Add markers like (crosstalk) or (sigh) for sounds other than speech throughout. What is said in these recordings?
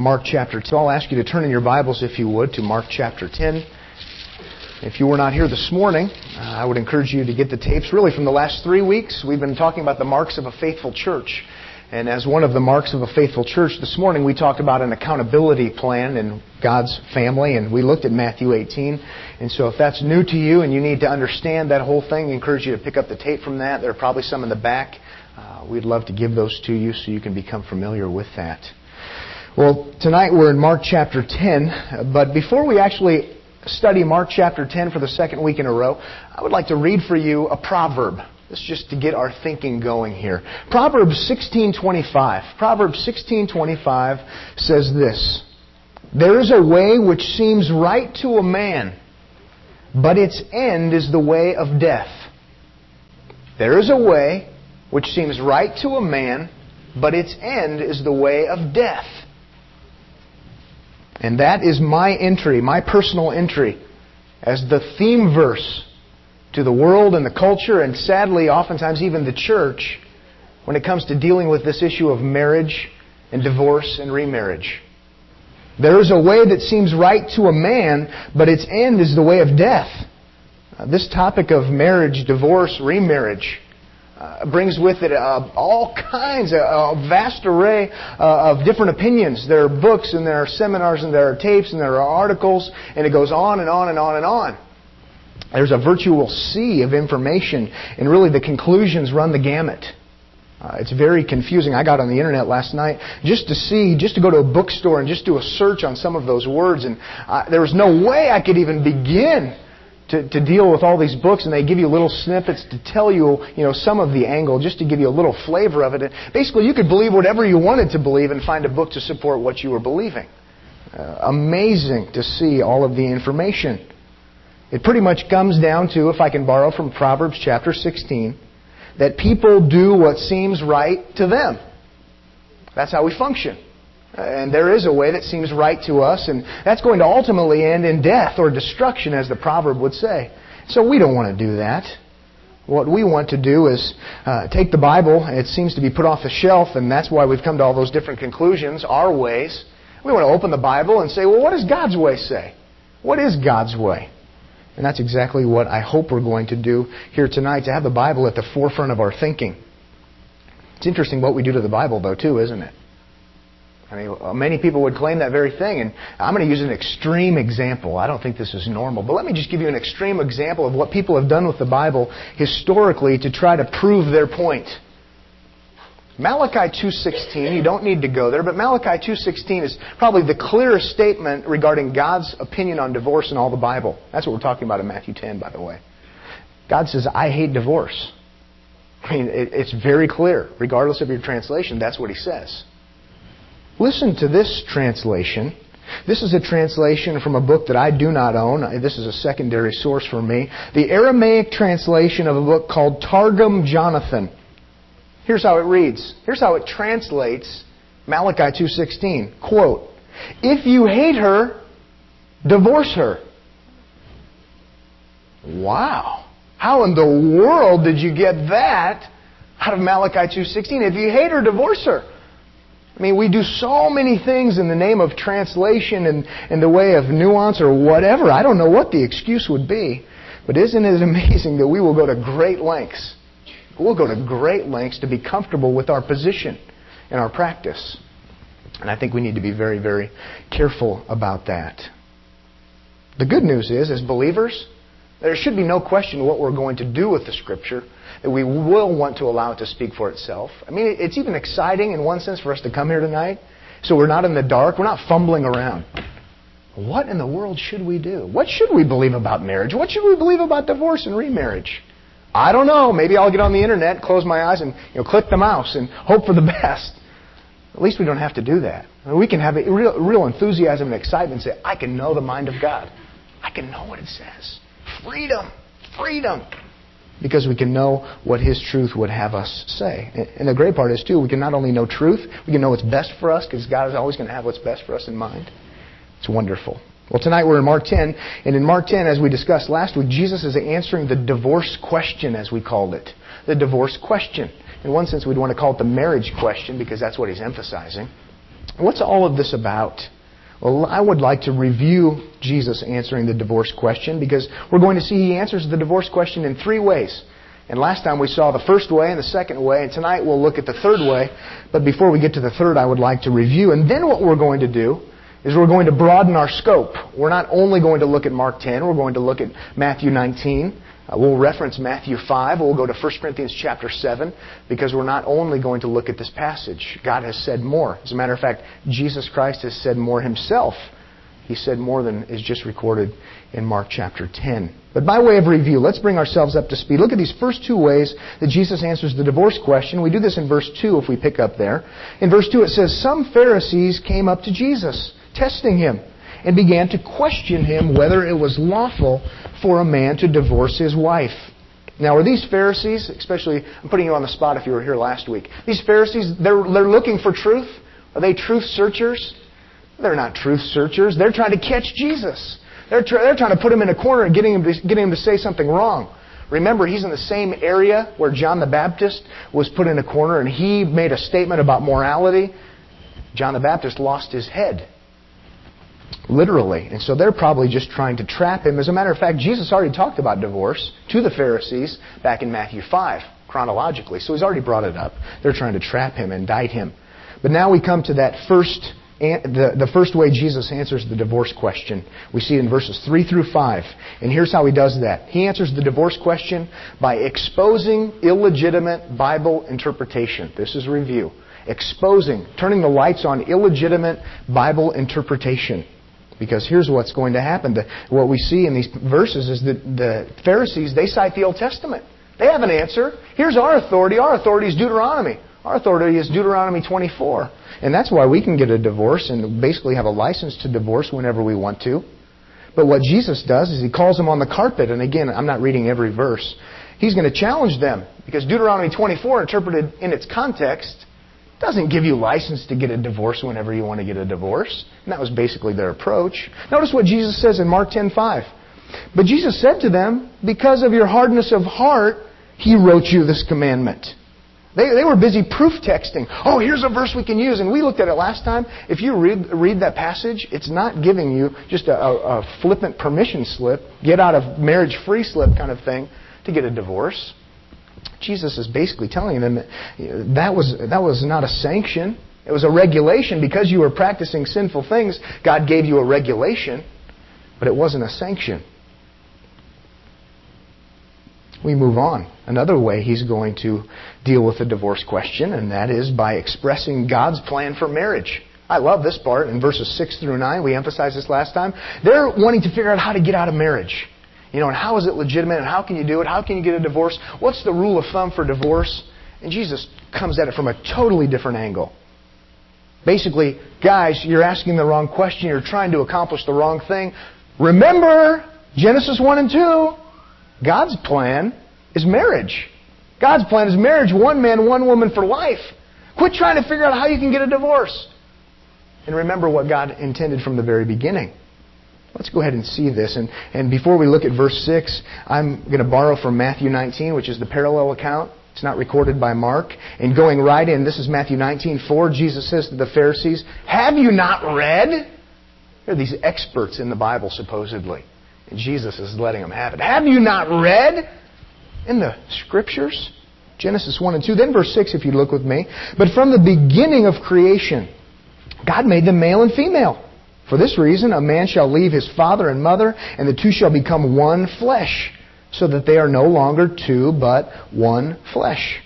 Mark chapter 10. I'll ask you to turn in your Bibles, if you would, to Mark chapter 10. If you were not here this morning, uh, I would encourage you to get the tapes. Really, from the last three weeks, we've been talking about the marks of a faithful church. And as one of the marks of a faithful church, this morning we talked about an accountability plan in God's family, and we looked at Matthew 18. And so if that's new to you and you need to understand that whole thing, I encourage you to pick up the tape from that. There are probably some in the back. Uh, we'd love to give those to you so you can become familiar with that. Well, tonight we're in Mark chapter 10, but before we actually study Mark chapter 10 for the second week in a row, I would like to read for you a proverb. This is just to get our thinking going here. Proverbs 16:25. Proverbs 16:25 says this: There is a way which seems right to a man, but its end is the way of death. There is a way which seems right to a man, but its end is the way of death. And that is my entry, my personal entry, as the theme verse to the world and the culture, and sadly, oftentimes even the church, when it comes to dealing with this issue of marriage and divorce and remarriage. There is a way that seems right to a man, but its end is the way of death. This topic of marriage, divorce, remarriage, uh, brings with it uh, all kinds, a, a vast array uh, of different opinions. There are books and there are seminars and there are tapes and there are articles and it goes on and on and on and on. There's a virtual sea of information and really the conclusions run the gamut. Uh, it's very confusing. I got on the internet last night just to see, just to go to a bookstore and just do a search on some of those words, and uh, there was no way I could even begin to, to deal with all these books, and they give you little snippets to tell you, you know, some of the angle, just to give you a little flavor of it. And basically, you could believe whatever you wanted to believe and find a book to support what you were believing. Uh, amazing to see all of the information. It pretty much comes down to, if I can borrow from Proverbs chapter 16, that people do what seems right to them. That's how we function. And there is a way that seems right to us, and that's going to ultimately end in death or destruction, as the proverb would say. So we don't want to do that. What we want to do is uh, take the Bible, it seems to be put off the shelf, and that's why we've come to all those different conclusions, our ways. We want to open the Bible and say, well, what does God's way say? What is God's way? And that's exactly what I hope we're going to do here tonight, to have the Bible at the forefront of our thinking. It's interesting what we do to the Bible, though, too, isn't it? I mean, uh, many people would claim that very thing, and I'm going to use an extreme example. I don't think this is normal, but let me just give you an extreme example of what people have done with the Bible historically to try to prove their point. Malachi 2:16, you don't need to go there, but Malachi 2:16 is probably the clearest statement regarding God's opinion on divorce in all the Bible. That's what we're talking about in Matthew 10, by the way. God says, "I hate divorce." I mean, it's very clear, regardless of your translation. That's what He says. Listen to this translation. This is a translation from a book that I do not own. This is a secondary source for me. The Aramaic translation of a book called Targum Jonathan. Here's how it reads. Here's how it translates Malachi 2:16. Quote, "If you hate her, divorce her." Wow. How in the world did you get that out of Malachi 2:16? If you hate her, divorce her. I mean, we do so many things in the name of translation and in the way of nuance or whatever. I don't know what the excuse would be. But isn't it (laughs) amazing that we will go to great lengths? We'll go to great lengths to be comfortable with our position and our practice. And I think we need to be very, very careful about that. The good news is, as believers, there should be no question what we're going to do with the Scripture that we will want to allow it to speak for itself. I mean, it's even exciting in one sense for us to come here tonight. So we're not in the dark. We're not fumbling around. What in the world should we do? What should we believe about marriage? What should we believe about divorce and remarriage? I don't know. Maybe I'll get on the internet, close my eyes, and you know, click the mouse and (laughs) hope for the best. At least we don't have to do that. I mean, we can have a real, real enthusiasm and excitement and say, I can know the mind of God. I can know what it says. Freedom. Freedom because we can know what His truth would have us say. And the great part is, too, we can not only know truth, we can know what's best for us because God is always going to have what's best for us in mind. It's wonderful. Well, tonight we're in Mark 10, and in Mark 10, as we discussed last week, Jesus is answering the divorce question, as we called it. The divorce question. In one sense, we'd want to call it the marriage question because that's what he's emphasizing. What's all of this about? Well, I would like to review Jesus answering the divorce question because we're going to see he answers the divorce question in three ways. And last time we saw the first way and the second way, and tonight we'll look at the third way. But before we get to the third, I would like to review. And then what we're going to do is we're going to broaden our scope. We're not only going to look at Mark 10, we're going to look at Matthew 19. Uh, we'll reference Matthew 5. We'll go to 1 Corinthians chapter 7 because we're not only going to look at this passage. God has said more. As a matter of fact, Jesus Christ has said more himself. He said more than is just recorded in Mark chapter 10. But by way of review, let's bring ourselves up to speed. Look at these first two ways that Jesus answers the divorce question. We do this in verse 2 if we pick up there. In verse 2 it says, Some Pharisees came up to Jesus, testing him, and began to question him whether it was lawful for a man to divorce his wife. Now, are these Pharisees, especially, I'm putting you on the spot if you were here last week, these Pharisees, they're, they're looking for truth? Are they truth searchers? They're not truth searchers. They're trying to catch Jesus. They're, tr- they're trying to put him in a corner and getting him, to, getting him to say something wrong. Remember, he's in the same area where John the Baptist was put in a corner and he made a statement about morality. John the Baptist lost his head literally. And so they're probably just trying to trap him. As a matter of fact, Jesus already talked about divorce to the Pharisees back in Matthew 5, chronologically. So he's already brought it up. They're trying to trap him, indict him. But now we come to that first, the, the first way Jesus answers the divorce question. We see it in verses 3 through 5. And here's how he does that. He answers the divorce question by exposing illegitimate Bible interpretation. This is review. Exposing, turning the lights on illegitimate Bible interpretation. Because here's what's going to happen. The, what we see in these verses is that the Pharisees, they cite the Old Testament. They have an answer. Here's our authority. Our authority is Deuteronomy. Our authority is Deuteronomy 24. And that's why we can get a divorce and basically have a license to divorce whenever we want to. But what Jesus does is he calls them on the carpet. And again, I'm not reading every verse. He's going to challenge them because Deuteronomy 24, interpreted in its context, doesn't give you license to get a divorce whenever you want to get a divorce. And that was basically their approach. Notice what Jesus says in Mark 10:5. But Jesus said to them, "Because of your hardness of heart, he wrote you this commandment." They, they were busy proof texting. Oh, here's a verse we can use. And we looked at it last time. If you read, read that passage, it's not giving you just a, a, a flippant permission slip, get out of marriage free slip kind of thing to get a divorce. Jesus is basically telling them that that was, that was not a sanction. It was a regulation. Because you were practicing sinful things, God gave you a regulation, but it wasn't a sanction. We move on. Another way he's going to deal with the divorce question, and that is by expressing God's plan for marriage. I love this part in verses 6 through 9. We emphasized this last time. They're wanting to figure out how to get out of marriage. You know, and how is it legitimate and how can you do it? How can you get a divorce? What's the rule of thumb for divorce? And Jesus comes at it from a totally different angle. Basically, guys, you're asking the wrong question. You're trying to accomplish the wrong thing. Remember Genesis 1 and 2. God's plan is marriage. God's plan is marriage, one man, one woman for life. Quit trying to figure out how you can get a divorce. And remember what God intended from the very beginning. Let's go ahead and see this. And, and before we look at verse 6, I'm going to borrow from Matthew 19, which is the parallel account. It's not recorded by Mark. And going right in, this is Matthew 19, 4, Jesus says to the Pharisees, Have you not read? They're these experts in the Bible, supposedly. And Jesus is letting them have it. Have you not read in the Scriptures? Genesis 1 and 2. Then verse 6, if you look with me. But from the beginning of creation, God made them male and female. For this reason, a man shall leave his father and mother, and the two shall become one flesh, so that they are no longer two, but one flesh.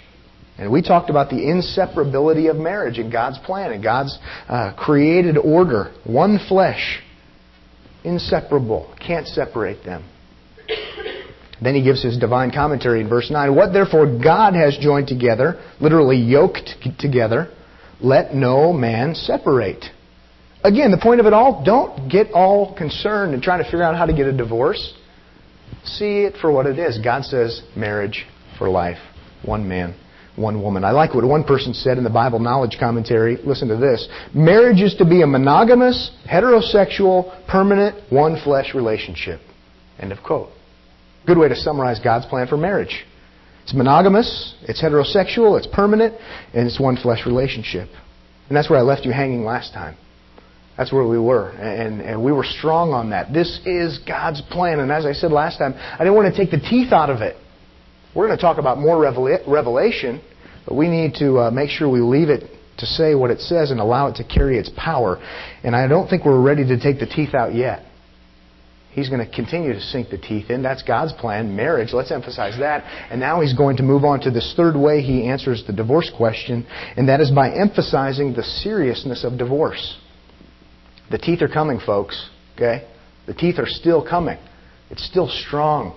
And we talked about the inseparability of marriage in God's plan, in God's uh, created order. One flesh. Inseparable. Can't separate them. Then he gives his divine commentary in verse 9. What therefore God has joined together, literally yoked together, let no man separate. Again, the point of it all, don't get all concerned and trying to figure out how to get a divorce. See it for what it is. God says marriage for life. One man, one woman. I like what one person said in the Bible Knowledge Commentary. Listen to this. Marriage is to be a monogamous, heterosexual, permanent, one flesh relationship. End of quote. Good way to summarize God's plan for marriage. It's monogamous, it's heterosexual, it's permanent, and it's one flesh relationship. And that's where I left you hanging last time. That's where we were. And, and we were strong on that. This is God's plan. And as I said last time, I didn't want to take the teeth out of it. We're going to talk about more revelation, but we need to uh, make sure we leave it to say what it says and allow it to carry its power. And I don't think we're ready to take the teeth out yet. He's going to continue to sink the teeth in. That's God's plan, marriage. Let's emphasize that. And now he's going to move on to this third way he answers the divorce question, and that is by emphasizing the seriousness of divorce. The teeth are coming, folks. Okay? The teeth are still coming. It's still strong.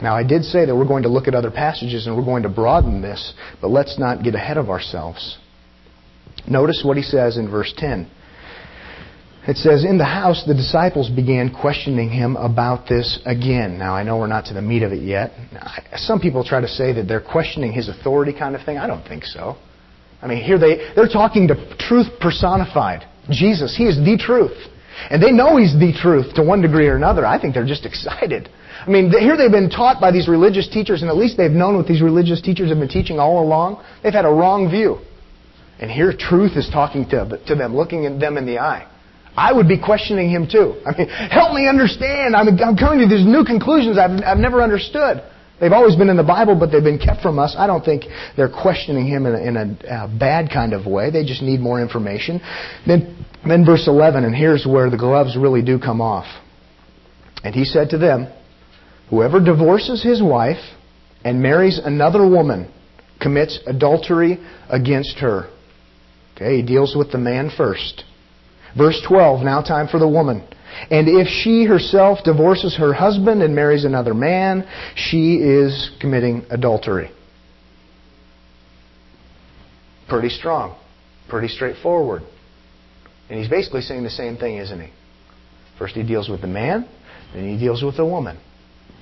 Now, I did say that we're going to look at other passages and we're going to broaden this, but let's not get ahead of ourselves. Notice what he says in verse 10. It says, In the house, the disciples began questioning him about this again. Now, I know we're not to the meat of it yet. Some people try to say that they're questioning his authority kind of thing. I don't think so. I mean, here they, they're talking to truth personified. Jesus, He is the truth. And they know He's the truth to one degree or another. I think they're just (laughs) excited. I mean, here they've been taught by these religious teachers, and at least they've known what these religious teachers have been teaching all along. They've had a wrong view. And here truth is talking to, to them, looking at them in the eye. I would be questioning him too. (laughs) I mean, help me understand. I'm, I'm coming to these new conclusions I've, I've never understood. They've always been in the Bible, but they've been kept from us. I don't think they're questioning him in a, in a, a bad kind of way. They just need more information. Then, then verse 11, and here's where the gloves really do come off. And he said to them, Whoever divorces his wife and marries another woman commits adultery against her. Okay, he deals with the man first. Verse 12, now time for the woman. And if she herself divorces her husband and marries another man, she is committing adultery. Pretty strong. Pretty straightforward. And he's basically saying the same thing, isn't he? First he deals with the man, then he deals with the woman.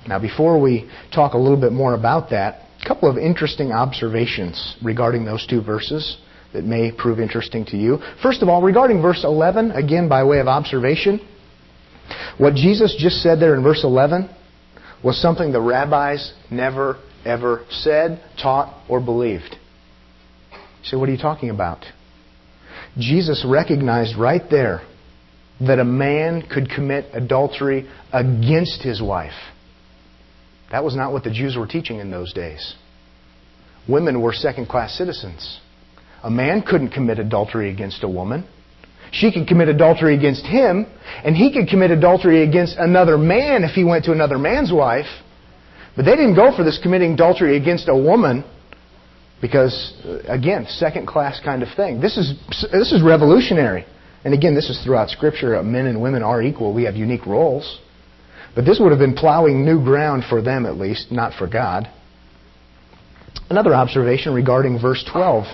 Now, before we talk a little bit more about that, a couple of interesting observations regarding those two verses that may prove interesting to you. First of all, regarding verse 11, again by way of observation, what Jesus just said there in verse 11 was something the rabbis never, ever said, taught, or believed. So, what are you talking about? Jesus recognized right there that a man could commit adultery against his wife. That was not what the Jews were teaching in those days. Women were second class citizens. A man couldn't commit adultery against a woman. She could commit adultery against him, and he could commit adultery against another man if he went to another man's wife. But they didn't go for this committing adultery against a woman because, uh, again, second class kind of thing. This is, this is revolutionary. And again, this is throughout Scripture. Men and women are equal. We have unique roles. But this would have been plowing new ground for them, at least, not for God. Another observation regarding verse 12.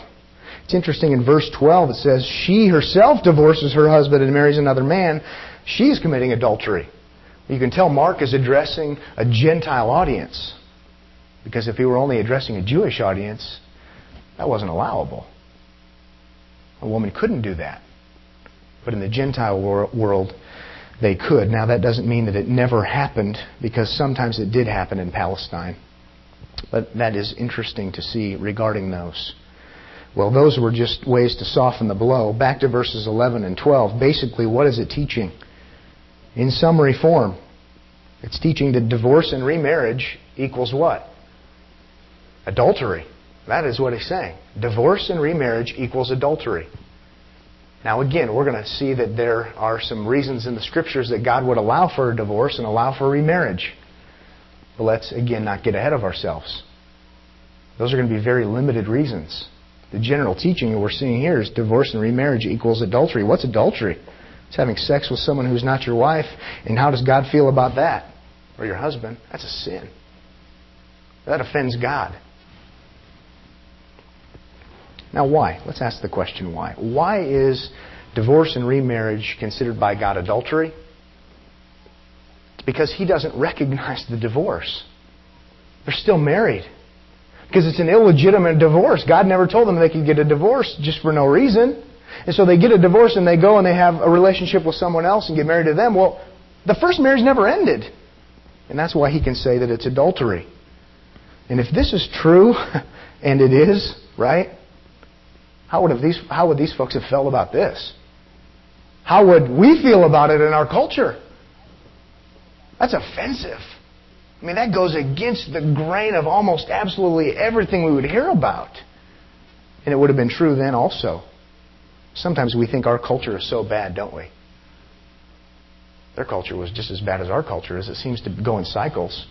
It's interesting in verse 12 it says, She herself divorces her husband and marries another man. She's committing adultery. You can tell Mark is addressing a Gentile audience. Because if he were only addressing a Jewish audience, that wasn't allowable. A woman couldn't do that. But in the Gentile world, they could. Now, that doesn't mean that it never happened, because sometimes it did happen in Palestine. But that is interesting to see regarding those. Well, those were just ways to soften the blow. Back to verses 11 and 12. Basically, what is it teaching? In summary form, it's teaching that divorce and remarriage equals what? Adultery. That is what he's saying. Divorce and remarriage equals adultery. Now, again, we're going to see that there are some reasons in the Scriptures that God would allow for a divorce and allow for remarriage. But let's, again, not get ahead of ourselves. Those are going to be very limited reasons. The general teaching we're seeing here is divorce and remarriage equals adultery. What's adultery? It's having sex with someone who's not your wife. And how does God feel about that? Or your husband? That's a sin. That offends God. Now, why? Let's ask the question why. Why is divorce and remarriage considered by God adultery? It's because He doesn't recognize the divorce. They're still married. Because it's an illegitimate divorce. God never told them they could get a divorce just for no reason. And so they get a divorce and they go and they have a relationship with someone else and get married to them. Well, the first marriage never ended. And that's why he can say that it's adultery. And if this is true, (laughs) and it is, right? How would, have these, how would these folks have felt about this? How would we feel about it in our culture? That's offensive. I mean, that goes against the grain of almost absolutely everything we would hear about. And it would have been true then also. Sometimes we think our culture is so bad, don't we? Their culture was just as bad as our culture is. It seems to go in cycles.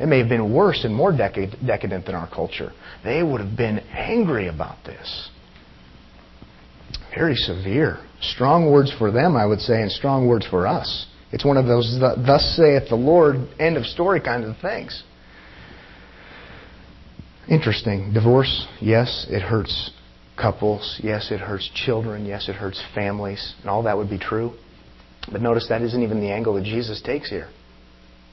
It may have been worse and more decadent than our culture. They would have been angry about this. Very severe. Strong words for them, I would say, and strong words for us. It's one of those, thus saith the Lord, end of story kind of things. Interesting. Divorce, yes, it hurts couples. Yes, it hurts children. Yes, it hurts families. And all that would be true. But notice that isn't even the angle that Jesus takes here.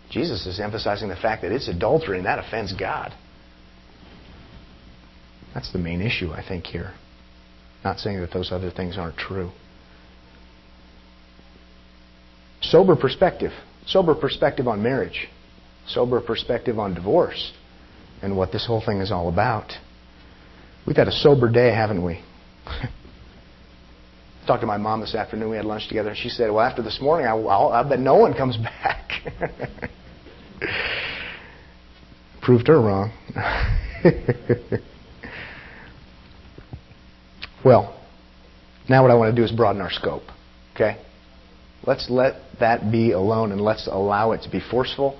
Jesus is emphasizing the fact that it's adultery and that offends God. That's the main issue, I think, here. Not saying that those other things aren't true. Sober perspective. Sober perspective on marriage. Sober perspective on divorce and what this whole thing is all about. We've had a sober day, haven't we? (laughs) Talked to my mom this afternoon. We had lunch together, and she said, "Well, after this morning, I, I'll, I bet no one comes (laughs) back." (laughs) Proved her wrong. well, now what I want to do is broaden our scope. Okay? Let's let that be alone and let's allow it to be forceful.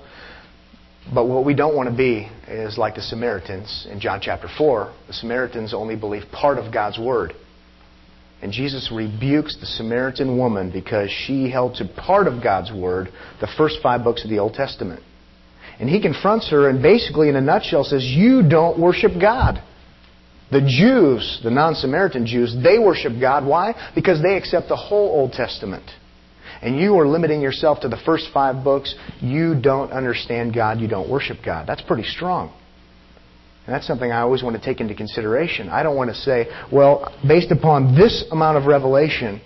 But what we don't want to be is like the Samaritans in John chapter 4. The Samaritans only believe part of God's word. And Jesus rebukes the Samaritan woman because she held to part of God's word, the first five books of the Old Testament. And he confronts her and basically, in a nutshell, says, You don't worship God. The Jews, the non Samaritan Jews, they worship God. Why? Because they accept the whole Old Testament and you are limiting yourself to the first five books, you don't understand God, you don't worship God. That's pretty strong. And that's something I always want to take into consideration. I don't want to say, well, based upon this amount of revelation,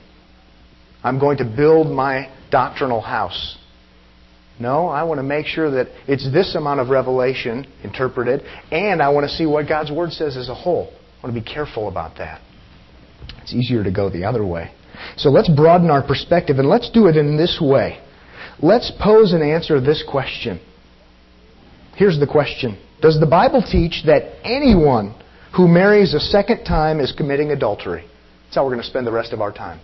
I'm going to build my doctrinal house. No, I want to make sure that it's this amount of revelation interpreted, and I want to see what God's Word says as a whole. I want to be careful about that. It's easier to go the other way. So let's broaden our perspective and let's do it in this way. Let's pose and answer this question. Here's the question Does the Bible teach that anyone who marries a second time is committing adultery? That's how we're going to spend the rest of our time.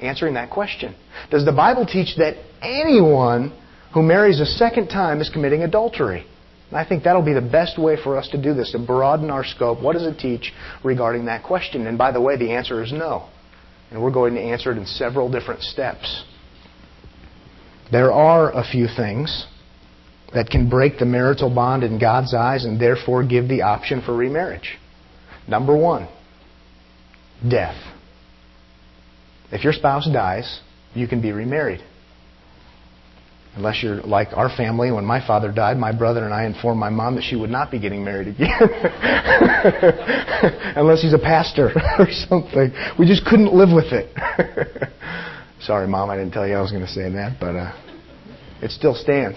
Answering that question. Does the Bible teach that anyone who marries a second time is committing adultery? And I think that'll be the best way for us to do this, to broaden our scope. What does it teach regarding that question? And by the way, the answer is no. And we're going to answer it in several different steps. There are a few things that can break the marital bond in God's eyes and therefore give the option for remarriage. Number one, death. If your spouse dies, you can be remarried. Unless you're like our family, when my father died, my brother and I informed my mom that she would not be getting married again. (laughs) Unless he's a pastor (laughs) or something. We just couldn't live with it. (laughs) Sorry, mom, I didn't tell you I was going to say that, but uh, it still stands.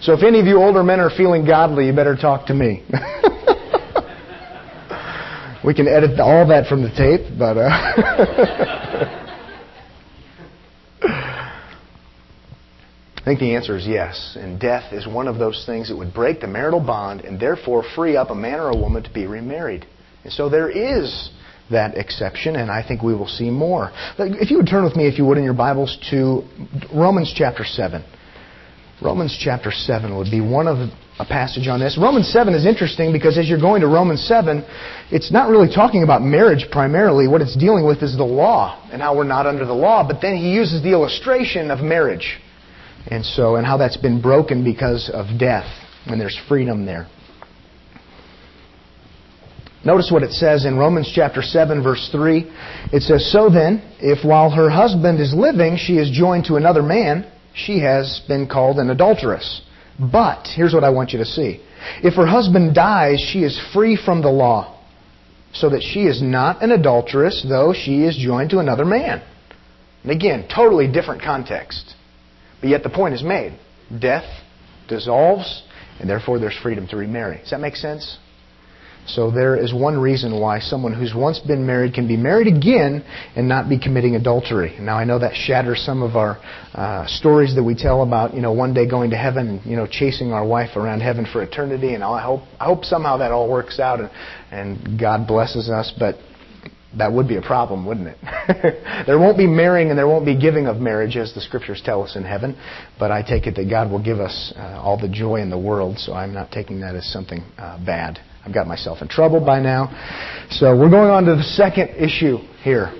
so if any of you older men are feeling godly, you better talk to me. we can edit all that from the tape, but. Uh I think the answer is yes. And death is one of those things that would break the marital bond and therefore free up a man or a woman to be remarried. And so there is that exception, and I think we will see more. If you would turn with me, if you would, in your Bibles to Romans chapter 7. Romans chapter 7 would be one of a passage on this. Romans 7 is interesting because as you're going to Romans 7, it's not really talking about marriage primarily. What it's dealing with is the law and how we're not under the law. But then he uses the illustration of marriage. And so, and how that's been broken because of death, and there's freedom there. Notice what it says in Romans chapter 7 verse 3. It says, So then, if while her husband is living she is joined to another man, she has been called an adulteress. But, here's what I want you to see. If her husband dies, she is free from the law, so that she is not an adulteress, though she is joined to another man. And again, totally different context. But yet the point is made. Death dissolves, and therefore there's freedom to remarry. Does that make sense? So there is one reason why someone who's once been married can be married again and not be committing adultery. Now I know that shatters some of our uh, stories that we tell about, you know, one day going to heaven and you know chasing our wife around heaven for eternity. And I hope I hope somehow that all works out and, and God blesses us. But that would be a problem, wouldn't it? (laughs) there won't be marrying and there won't be giving of marriage as the scriptures tell us in heaven, but I take it that God will give us uh, all the joy in the world, so I'm not taking that as something uh, bad. I've got myself in trouble by now. So we're going on to the second issue here.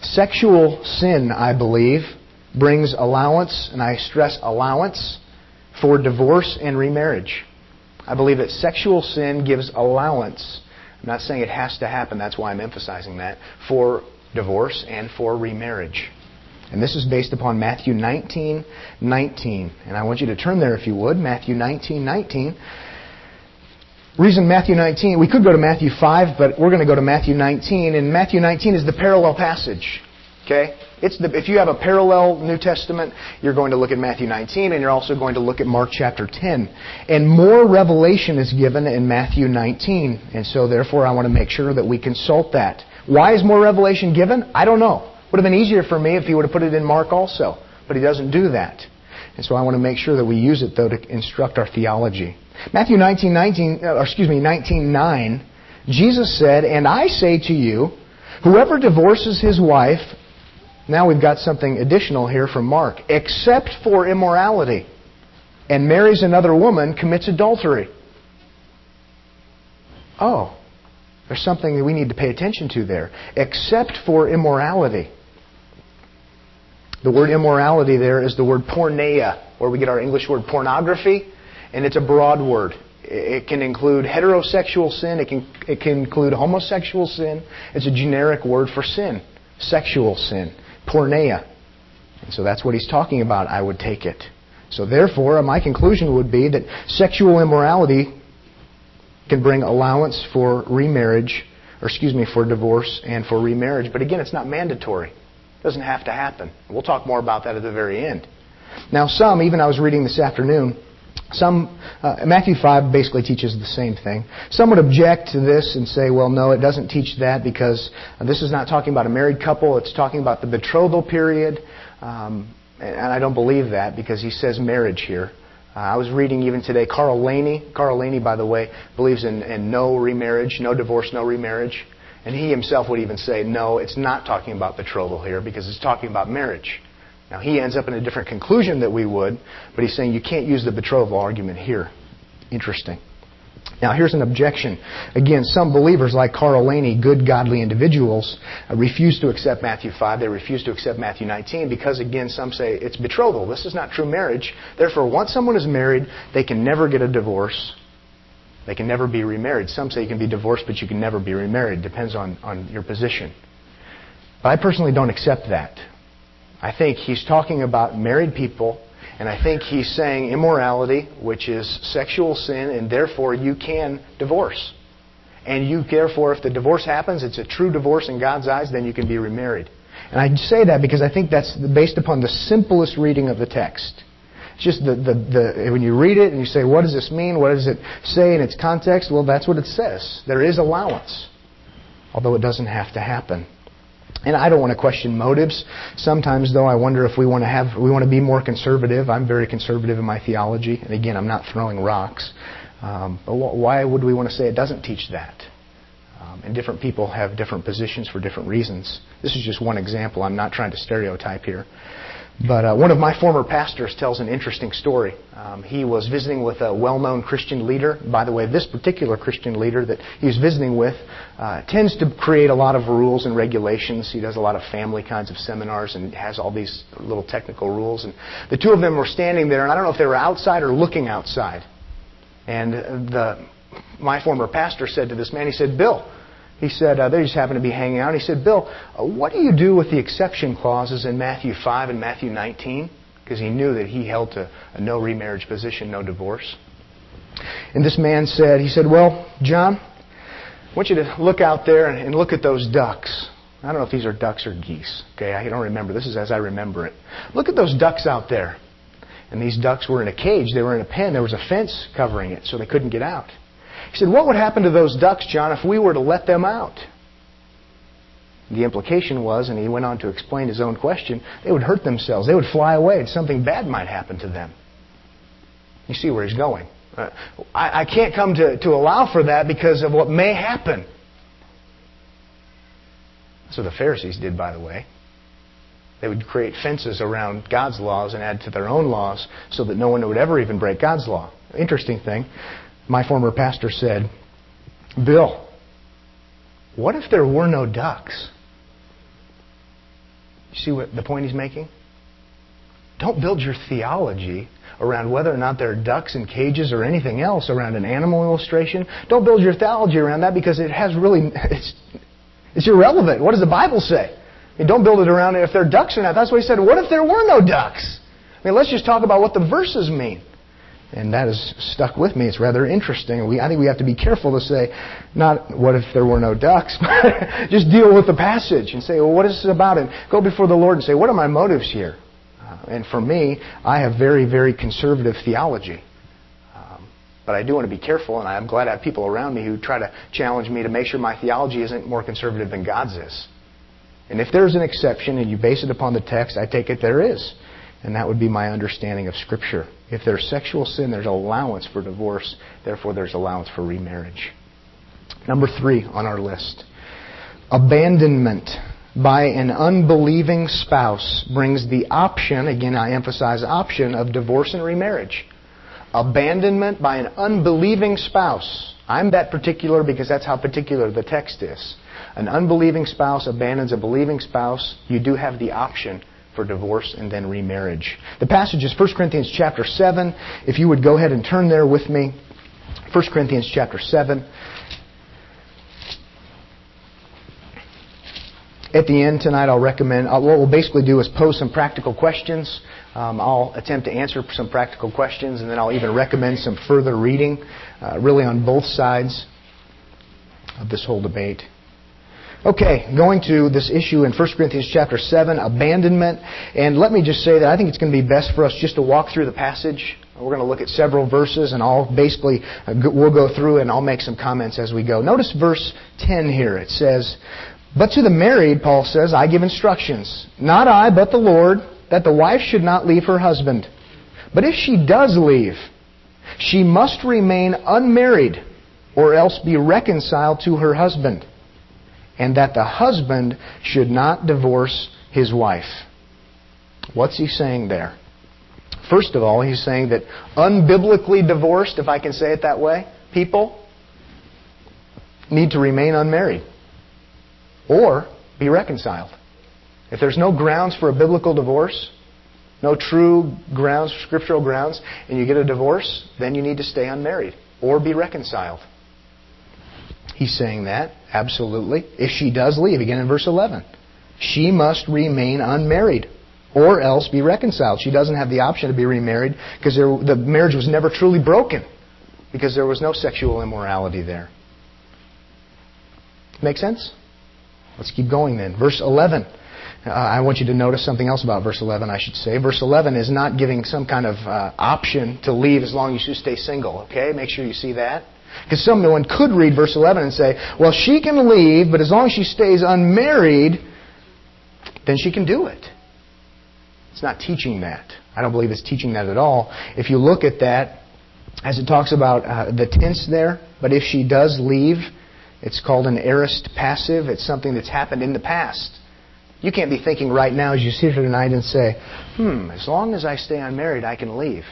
Sexual sin, I believe, brings allowance, and I stress allowance, for divorce and remarriage. I believe that sexual sin gives allowance I'm not saying it has to happen, that's why I'm emphasizing that, for divorce and for remarriage. And this is based upon Matthew 19, 19. And I want you to turn there if you would. Matthew 19, 19. Reason Matthew 19, we could go to Matthew 5, but we're going to go to Matthew 19. And Matthew 19 is the parallel passage. Okay? It's the, if you have a parallel New Testament, you're going to look at Matthew 19 and you're also going to look at Mark chapter 10. And more revelation is given in Matthew 19. And so therefore I want to make sure that we consult that. Why is more revelation given? I don't know. Would have been easier for me if he would have put it in Mark also. But he doesn't do that. And so I want to make sure that we use it though to instruct our theology. Matthew 19, 19 or excuse me, 19, 9, Jesus said, And I say to you, whoever divorces his wife now we've got something additional here from Mark. Except for immorality, and marries another woman, commits adultery. Oh, there's something that we need to pay attention to there. Except for immorality. The word immorality there is the word porneia, where we get our English word pornography, and it's a broad word. It can include heterosexual sin, it can, it can include homosexual sin. It's a generic word for sin, sexual sin porneia. And so that's what he's talking about, I would take it. So therefore, my conclusion would be that sexual immorality can bring allowance for remarriage, or excuse me, for divorce and for remarriage. But again, it's not mandatory. It doesn't have to happen. We'll talk more about that at the very end. Now, some, even I was reading this afternoon, some, uh, Matthew 5 basically teaches the same thing. Some would object to this and say, well, no, it doesn't teach that because this is not talking about a married couple, it's talking about the betrothal period. Um, and I don't believe that because he says marriage here. Uh, I was reading even today, Carl Laney. Carl Laney, by the way, believes in, in no remarriage, no divorce, no remarriage. And he himself would even say, no, it's not talking about betrothal here because it's talking about marriage. Now, he ends up in a different conclusion that we would, but he's saying you can't use the betrothal argument here. Interesting. Now, here's an objection. Again, some believers, like Carl Laney, good, godly individuals, uh, refuse to accept Matthew 5. They refuse to accept Matthew 19 because, again, some say it's betrothal. This is not true marriage. Therefore, once someone is married, they can never get a divorce. They can never be remarried. Some say you can be divorced, but you can never be remarried. Depends on, on your position. But I personally don't accept that. I think he's talking about married people, and I think he's saying immorality, which is sexual sin, and therefore you can divorce. And you, therefore, if the divorce happens, it's a true divorce in God's eyes, then you can be remarried. And I say that because I think that's based upon the simplest reading of the text. It's just the, the, the, when you read it and you say, what does this mean? What does it say in its context? Well, that's what it says. There is allowance, although it doesn't have to happen. And I don't want to question motives. Sometimes, though, I wonder if we want to have we want to be more conservative. I'm very conservative in my theology, and again, I'm not throwing rocks. Um, but why would we want to say it doesn't teach that? Um, and different people have different positions for different reasons. This is just one example. I'm not trying to stereotype here. But uh, one of my former pastors tells an interesting story. Um, he was visiting with a well-known Christian leader. By the way, this particular Christian leader that he was visiting with uh, tends to create a lot of rules and regulations. He does a lot of family kinds of seminars and has all these little technical rules. And the two of them were standing there, and I don't know if they were outside or looking outside. And the my former pastor said to this man, he said, "Bill." He said, uh, they just happened to be hanging out. He said, Bill, uh, what do you do with the exception clauses in Matthew 5 and Matthew 19? Because he knew that he held to a no remarriage position, no divorce. And this man said, he said, well, John, I want you to look out there and look at those ducks. I don't know if these are ducks or geese. Okay, I don't remember. This is as I remember it. Look at those ducks out there. And these ducks were in a cage. They were in a pen. There was a fence covering it, so they couldn't get out. He said, What would happen to those ducks, John, if we were to let them out? The implication was, and he went on to explain his own question, they would hurt themselves. They would fly away, and something bad might happen to them. You see where he's going. Uh, I, I can't come to, to allow for that because of what may happen. That's what the Pharisees did, by the way. They would create fences around God's laws and add to their own laws so that no one would ever even break God's law. Interesting thing. My former pastor said, Bill, what if there were no ducks? You see what the point he's making? Don't build your theology around whether or not there are ducks in cages or anything else around an animal illustration. Don't build your theology around that because it has really (laughs) it's it's irrelevant. What does the Bible say? I mean, don't build it around if there are ducks or not. That's why he said, what if there were no ducks? I mean, let's just talk about what the verses mean. And that has stuck with me. It's rather interesting. We, I think we have to be careful to say, not what if there were no ducks, (laughs) but just deal with the passage and say, well, what is this about? And go before the Lord and say, what are my motives here? Uh, and for me, I have very, very conservative theology. Um, but I do want to be careful, and I'm glad I have people around me who try to challenge me to make sure my theology isn't more conservative than God's is. And if there's an exception and you base it upon the text, I take it there is. And that would be my understanding of Scripture. If there's sexual sin, there's allowance for divorce. Therefore, there's allowance for remarriage. Number three on our list abandonment by an unbelieving spouse brings the option, again, I emphasize option, of divorce and remarriage. Abandonment by an unbelieving spouse. I'm that particular because that's how particular the text is. An unbelieving spouse abandons a believing spouse. You do have the option for divorce and then remarriage. The passage is 1 Corinthians chapter 7. If you would go ahead and turn there with me. 1 Corinthians chapter 7. At the end tonight, I'll recommend, uh, what we'll basically do is pose some practical questions. Um, I'll attempt to answer some practical questions, and then I'll even recommend some further reading, uh, really on both sides of this whole debate. Okay, going to this issue in 1 Corinthians chapter 7, abandonment. And let me just say that I think it's going to be best for us just to walk through the passage. We're going to look at several verses, and I'll basically, uh, we'll go through and I'll make some comments as we go. Notice verse 10 here. It says, But to the married, Paul says, I give instructions. Not I, but the Lord, that the wife should not leave her husband. But if she does leave, she must remain unmarried, or else be reconciled to her husband and that the husband should not divorce his wife. What's he saying there? First of all, he's saying that unbiblically divorced, if I can say it that way, people need to remain unmarried or be reconciled. If there's no grounds for a biblical divorce, no true grounds, scriptural grounds, and you get a divorce, then you need to stay unmarried or be reconciled. He's saying that, absolutely. If she does leave, again in verse 11, she must remain unmarried or else be reconciled. She doesn't have the option to be remarried because the marriage was never truly broken because there was no sexual immorality there. Make sense? Let's keep going then. Verse 11. Uh, I want you to notice something else about verse 11, I should say. Verse 11 is not giving some kind of uh, option to leave as long as you stay single, okay? Make sure you see that. Because someone could read verse 11 and say, well, she can leave, but as long as she stays unmarried, then she can do it. It's not teaching that. I don't believe it's teaching that at all. If you look at that, as it talks about uh, the tense there, but if she does leave, it's called an aorist passive. It's something that's happened in the past. You can't be thinking right now as you sit here tonight and say, hmm, as long as I stay unmarried, I can leave.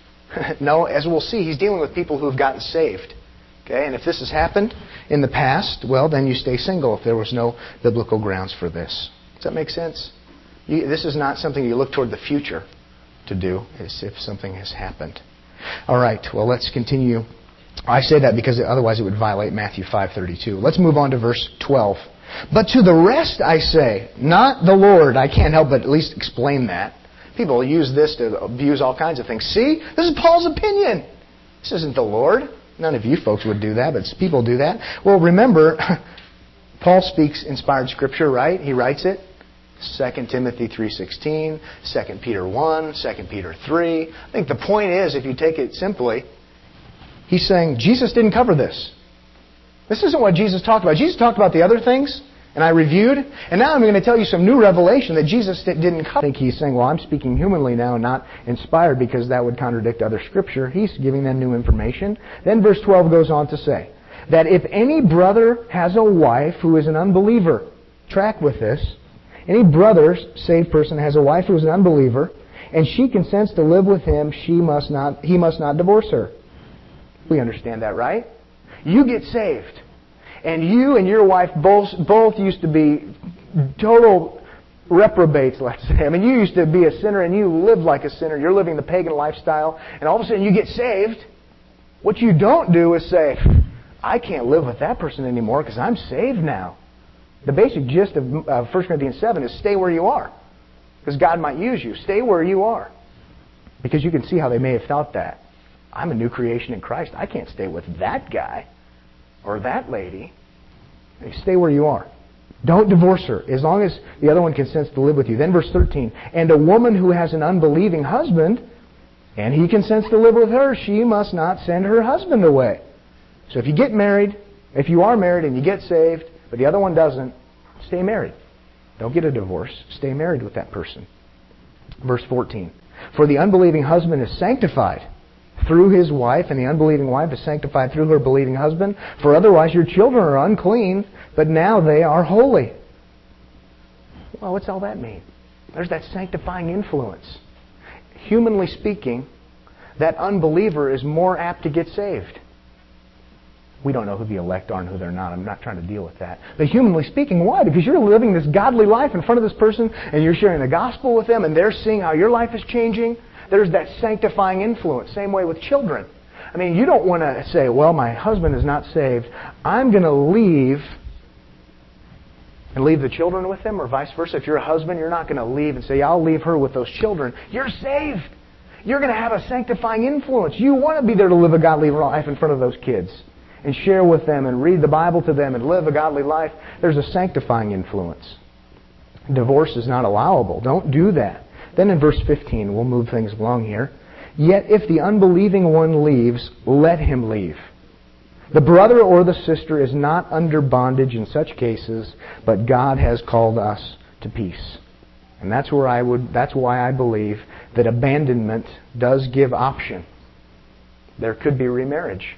(laughs) no, as we'll see, he's dealing with people who have gotten saved. Okay, and if this has happened in the past, well, then you stay single if there was no biblical grounds for this. Does that make sense? You, this is not something you look toward the future to do, as if something has happened. All right, well, let's continue. I say that because otherwise it would violate Matthew 5:32. Let's move on to verse 12. But to the rest I say, not the Lord. I can't help but at least explain that. People use this to abuse all kinds of things. See, this is Paul's opinion. This isn't the Lord. None of you folks would do that, but people do that. Well, remember, (laughs) Paul speaks inspired scripture, right? He writes it. 2 Timothy 3.16, 2 Peter 1, 2 Peter 3. I think the point is, if you take it simply, He's saying Jesus didn't cover this. This isn't what Jesus talked about. Jesus talked about the other things, and I reviewed, and now I'm going to tell you some new revelation that Jesus didn't cover. I think he's saying, well, I'm speaking humanly now, not inspired, because that would contradict other scripture. He's giving them new information. Then verse 12 goes on to say that if any brother has a wife who is an unbeliever, track with this, any brother, saved person, has a wife who is an unbeliever, and she consents to live with him, she must not, he must not divorce her. We understand that, right? You get saved. And you and your wife both, both used to be total reprobates, let's say. I mean, you used to be a sinner and you lived like a sinner. You're living the pagan lifestyle. And all of a sudden you get saved. What you don't do is say, I can't live with that person anymore because I'm saved now. The basic gist of uh, 1 Corinthians 7 is stay where you are. Because God might use you. Stay where you are. Because you can see how they may have thought that. I'm a new creation in Christ. I can't stay with that guy or that lady. You stay where you are. Don't divorce her as long as the other one consents to live with you. Then verse 13. And a woman who has an unbelieving husband and he consents to live with her, she must not send her husband away. So if you get married, if you are married and you get saved, but the other one doesn't, stay married. Don't get a divorce. Stay married with that person. Verse 14. For the unbelieving husband is sanctified through his wife, and the unbelieving wife is sanctified through her believing husband. For otherwise your children are unclean, but now they are holy. Well, what's all that mean? There's that sanctifying influence. Humanly speaking, that unbeliever is more apt to get saved. We don't know who the elect are and who they're not. I'm not trying to deal with that. But humanly speaking, why? Because you're living this godly life in front of this person and you're sharing the gospel with them and they're seeing how your life is changing. There's that sanctifying influence. Same way with children. I mean, you don't want to say, well, my husband is not saved. I'm going to leave and leave the children with him, or vice versa. If you're a husband, you're not going to leave and say, I'll leave her with those children. You're saved. You're going to have a sanctifying influence. You want to be there to live a godly life in front of those kids and share with them and read the Bible to them and live a godly life. There's a sanctifying influence. Divorce is not allowable. Don't do that. Then in verse 15, we'll move things along here. Yet if the unbelieving one leaves, let him leave. The brother or the sister is not under bondage in such cases, but God has called us to peace. And that's where I would that's why I believe that abandonment does give option. There could be remarriage.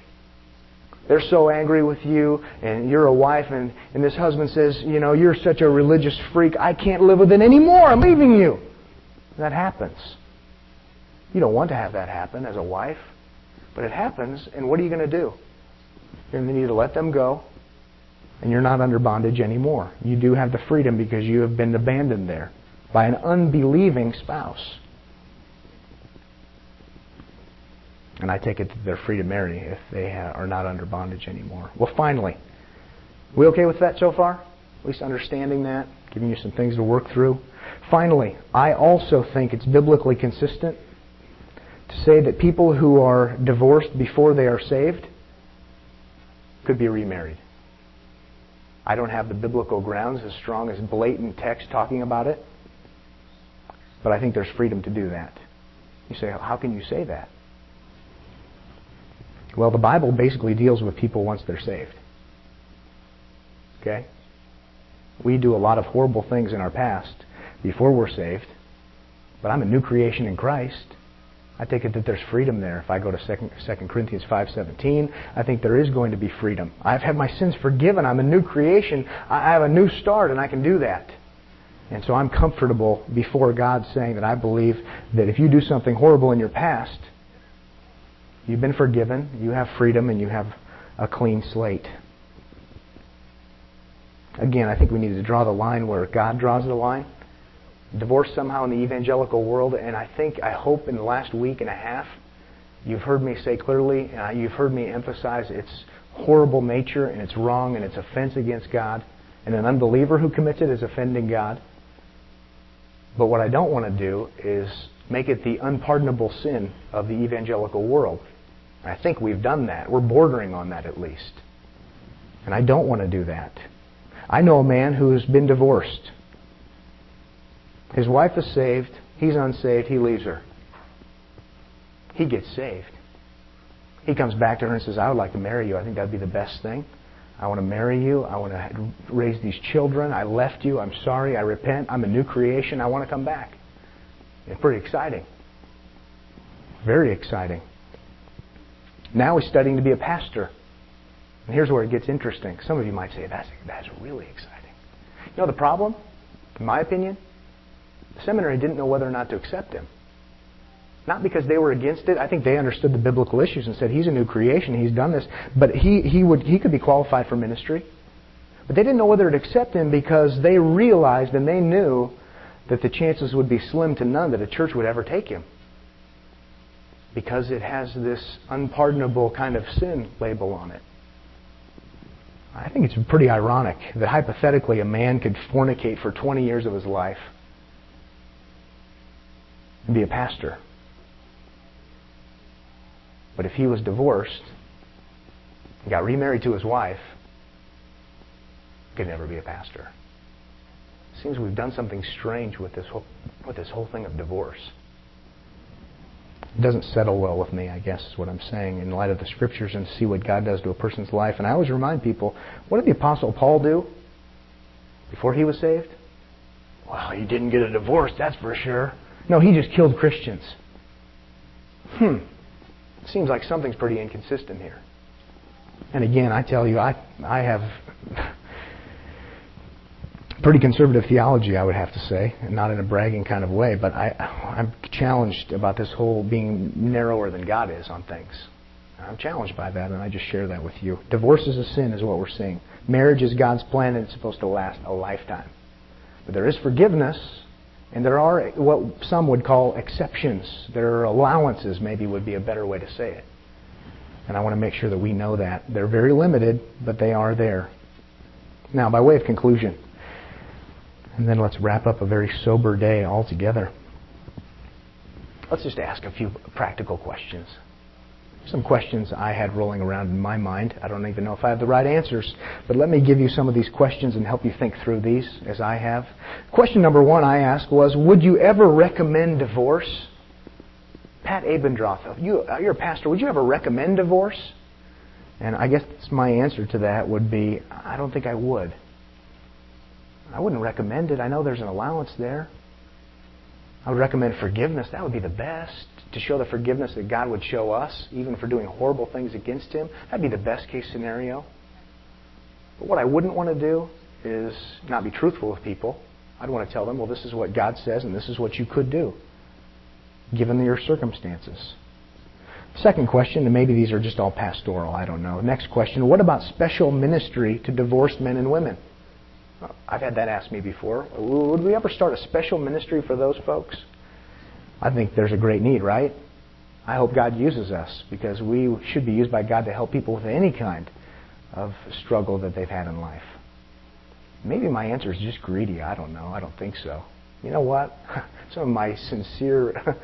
They're so angry with you, and you're a wife, and, and this husband says, You know, you're such a religious freak, I can't live with it anymore, I'm leaving you. That happens. You don't want to have that happen as a wife, but it happens, and what are you going to do? You're going to need to let them go, and you're not under bondage anymore. You do have the freedom because you have been abandoned there by an unbelieving spouse. And I take it that they're free to marry if they are not under bondage anymore. Well, finally, we okay with that so far? At least understanding that, giving you some things to work through. Finally, I also think it's biblically consistent to say that people who are divorced before they are saved could be remarried. I don't have the biblical grounds as strong as blatant text talking about it, but I think there's freedom to do that. You say, how can you say that? Well, the Bible basically deals with people once they're saved. Okay? We do a lot of horrible things in our past before we're saved, but I'm a new creation in Christ. I take it that there's freedom there. If I go to 2, 2 Corinthians 5.17, I think there is going to be freedom. I've had my sins forgiven. I'm a new creation. I have a new start, and I can do that. And so I'm comfortable before God saying that I believe that if you do something horrible in your past, you've been forgiven, you have freedom, and you have a clean slate. Again, I think we need to draw the line where God draws the line. Divorce somehow in the evangelical world, and I think, I hope in the last week and a half, you've heard me say clearly, uh, you've heard me emphasize its horrible nature and its wrong and its offense against God. And an unbeliever who commits it is offending God. But what I don't want to do is make it the unpardonable sin of the evangelical world. I think we've done that. We're bordering on that at least. And I don't want to do that. I know a man who has been divorced. His wife is saved. He's unsaved. He leaves her. He gets saved. He comes back to her and says, I would like to marry you. I think that'd be the best thing. I want to marry you. I want to raise these children. I left you. I'm sorry. I repent. I'm a new creation. I want to come back. It's pretty exciting. Very exciting. Now he's studying to be a pastor. And here's where it gets interesting. Some of you might say, that's, that's really exciting. You know the problem? In my opinion, the seminary didn't know whether or not to accept him. Not because they were against it. I think they understood the biblical issues and said, he's a new creation, he's done this. But he, he, would, he could be qualified for ministry. But they didn't know whether to accept him because they realized and they knew that the chances would be slim to none that a church would ever take him. Because it has this unpardonable kind of sin label on it. I think it's pretty ironic that hypothetically a man could fornicate for 20 years of his life and be a pastor. But if he was divorced and got remarried to his wife, he could never be a pastor. It seems we've done something strange with this whole, with this whole thing of divorce. It doesn't settle well with me, I guess, is what I'm saying, in light of the scriptures and see what God does to a person's life. And I always remind people what did the Apostle Paul do before he was saved? Well, he didn't get a divorce, that's for sure. No, he just killed Christians. Hmm. Seems like something's pretty inconsistent here. And again, I tell you, I, I have pretty conservative theology, I would have to say, and not in a bragging kind of way, but I, I'm challenged about this whole being narrower than God is on things. I'm challenged by that, and I just share that with you. Divorce is a sin, is what we're seeing. Marriage is God's plan, and it's supposed to last a lifetime. But there is forgiveness, and there are what some would call exceptions. There are allowances, maybe would be a better way to say it. And I want to make sure that we know that. They're very limited, but they are there. Now, by way of conclusion, and then let's wrap up a very sober day altogether. Let's just ask a few practical questions some questions I had rolling around in my mind. I don't even know if I have the right answers, but let me give you some of these questions and help you think through these as I have. Question number one I asked was Would you ever recommend divorce? Pat Abendroth, you, uh, you're a pastor, would you ever recommend divorce? And I guess my answer to that would be I don't think I would. I wouldn't recommend it. I know there's an allowance there. I would recommend forgiveness. That would be the best to show the forgiveness that God would show us, even for doing horrible things against Him. That'd be the best case scenario. But what I wouldn't want to do is not be truthful with people. I'd want to tell them, well, this is what God says, and this is what you could do, given your circumstances. Second question, and maybe these are just all pastoral, I don't know. Next question, what about special ministry to divorced men and women? I've had that asked me before. Would we ever start a special ministry for those folks? I think there's a great need, right? I hope God uses us because we should be used by God to help people with any kind of struggle that they've had in life. Maybe my answer is just greedy. I don't know. I don't think so. You know what? (laughs) Some of my sincere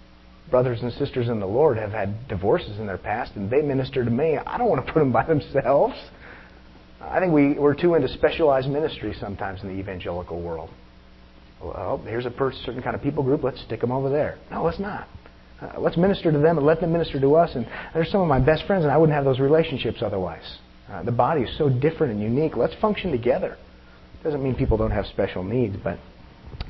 (laughs) brothers and sisters in the Lord have had divorces in their past, and they minister to me. I don't want to put them by themselves. I think we, we're too into specialized ministry sometimes in the evangelical world. Well, here's a certain kind of people group. Let's stick them over there. No, let's not. Uh, let's minister to them and let them minister to us. And they're some of my best friends, and I wouldn't have those relationships otherwise. Uh, the body is so different and unique. Let's function together. Doesn't mean people don't have special needs, but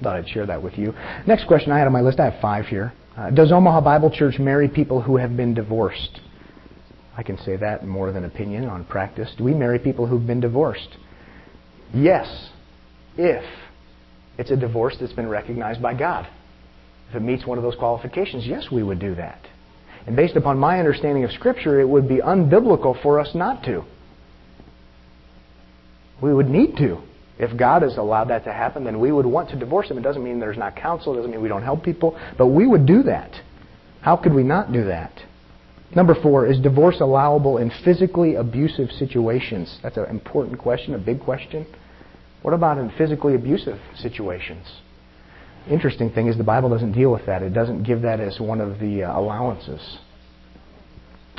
thought I'd share that with you. Next question I had on my list, I have five here. Uh, does Omaha Bible Church marry people who have been divorced? I can say that more than opinion on practice. Do we marry people who've been divorced? Yes, if it's a divorce that's been recognized by God. If it meets one of those qualifications, yes, we would do that. And based upon my understanding of Scripture, it would be unbiblical for us not to. We would need to. If God has allowed that to happen, then we would want to divorce them. It doesn't mean there's not counsel, it doesn't mean we don't help people, but we would do that. How could we not do that? Number four, is divorce allowable in physically abusive situations? That's an important question, a big question. What about in physically abusive situations? Interesting thing is the Bible doesn't deal with that. It doesn't give that as one of the uh, allowances.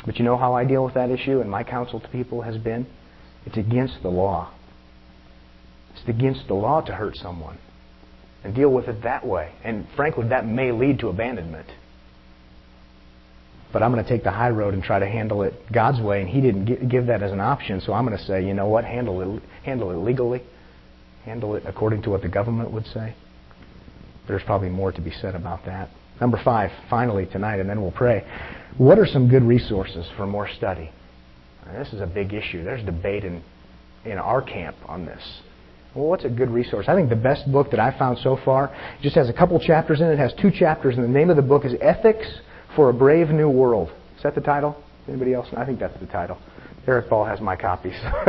But you know how I deal with that issue and my counsel to people has been? It's against the law. It's against the law to hurt someone. And deal with it that way. And frankly, that may lead to abandonment. But I'm going to take the high road and try to handle it God's way. And He didn't give that as an option, so I'm going to say, you know what, handle it, handle it legally, handle it according to what the government would say. There's probably more to be said about that. Number five, finally tonight, and then we'll pray. What are some good resources for more study? This is a big issue. There's debate in, in our camp on this. Well, what's a good resource? I think the best book that I've found so far just has a couple chapters in it. It has two chapters, and the name of the book is Ethics for a Brave New World. Is that the title? Anybody else? I think that's the title. Eric Ball has my copies. (laughs)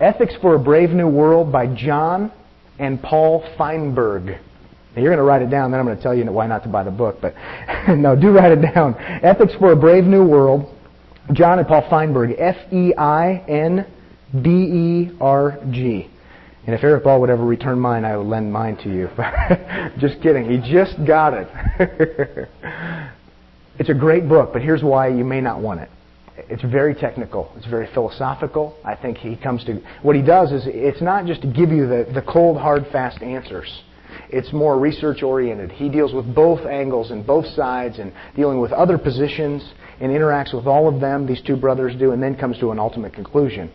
Ethics for a Brave New World by John and Paul Feinberg. Now you're going to write it down, then I'm going to tell you why not to buy the book. But (laughs) no, do write it down. Ethics for a Brave New World, John and Paul Feinberg. F E I N B E R G. And if Eric Ball would ever return mine, I will lend mine to you. (laughs) just kidding. He just got it. It's a great book, but here's why you may not want it. It's very technical. It's very philosophical. I think he comes to what he does is it's not just to give you the, the cold, hard, fast answers. It's more research oriented. He deals with both angles and both sides and dealing with other positions and interacts with all of them, these two brothers do, and then comes to an ultimate conclusion.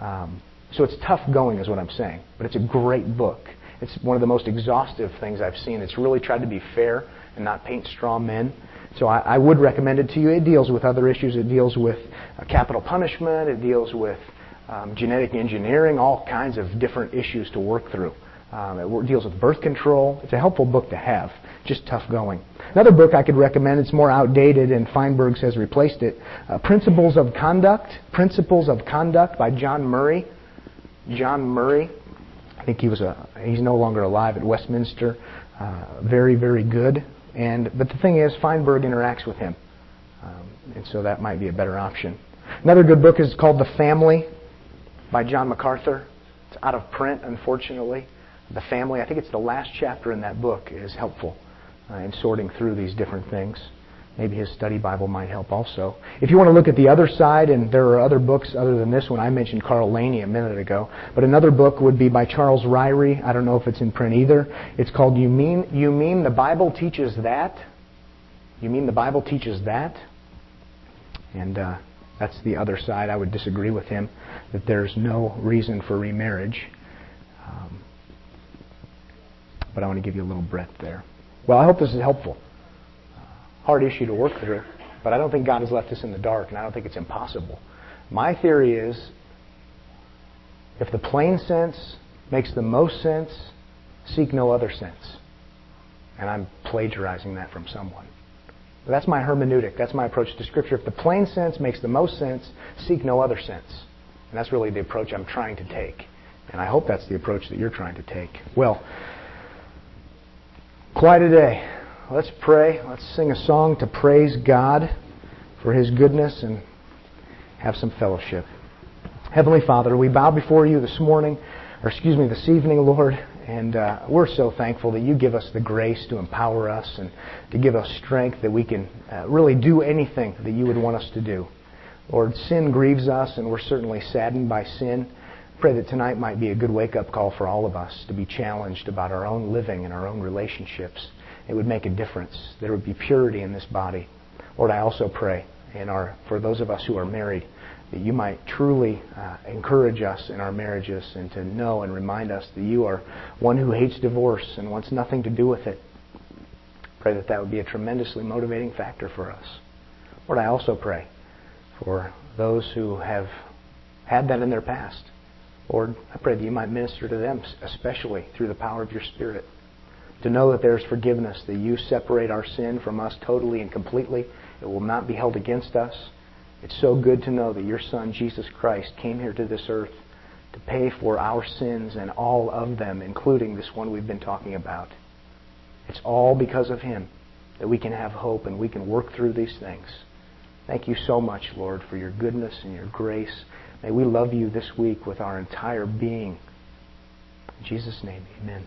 Um, so it's tough going, is what I'm saying. But it's a great book. It's one of the most exhaustive things I've seen. It's really tried to be fair and not paint straw men. So I, I would recommend it to you. It deals with other issues. It deals with uh, capital punishment. It deals with um, genetic engineering, all kinds of different issues to work through. Um, it deals with birth control. It's a helpful book to have, just tough going. Another book I could recommend, it's more outdated and Feinberg has replaced it, uh, Principles of Conduct, Principles of Conduct by John Murray. John Murray. I think he was a. He's no longer alive at Westminster. Uh, very, very good. And but the thing is, Feinberg interacts with him, um, and so that might be a better option. Another good book is called The Family by John MacArthur. It's out of print, unfortunately. The Family. I think it's the last chapter in that book is helpful uh, in sorting through these different things. Maybe his study Bible might help also. If you want to look at the other side, and there are other books other than this one, I mentioned Carl Laney a minute ago, but another book would be by Charles Ryrie. I don't know if it's in print either. It's called You Mean, you mean the Bible Teaches That? You mean the Bible teaches that? And uh, that's the other side. I would disagree with him that there's no reason for remarriage. Um, but I want to give you a little breath there. Well, I hope this is helpful hard issue to work through, but I don't think God has left us in the dark, and I don't think it's impossible. My theory is if the plain sense makes the most sense, seek no other sense. And I'm plagiarizing that from someone. But that's my hermeneutic. That's my approach to Scripture. If the plain sense makes the most sense, seek no other sense. And that's really the approach I'm trying to take. And I hope that's the approach that you're trying to take. Well, quite a day. Let's pray. Let's sing a song to praise God for His goodness and have some fellowship. Heavenly Father, we bow before you this morning, or excuse me, this evening, Lord, and uh, we're so thankful that you give us the grace to empower us and to give us strength that we can uh, really do anything that you would want us to do. Lord, sin grieves us, and we're certainly saddened by sin. Pray that tonight might be a good wake up call for all of us to be challenged about our own living and our own relationships it would make a difference. There would be purity in this body. Lord, I also pray in our, for those of us who are married that you might truly uh, encourage us in our marriages and to know and remind us that you are one who hates divorce and wants nothing to do with it. Pray that that would be a tremendously motivating factor for us. Lord, I also pray for those who have had that in their past. Lord, I pray that you might minister to them, especially through the power of your Spirit to know that there's forgiveness, that you separate our sin from us totally and completely. It will not be held against us. It's so good to know that your Son, Jesus Christ, came here to this earth to pay for our sins and all of them, including this one we've been talking about. It's all because of Him that we can have hope and we can work through these things. Thank you so much, Lord, for your goodness and your grace. May we love you this week with our entire being. In Jesus' name, amen.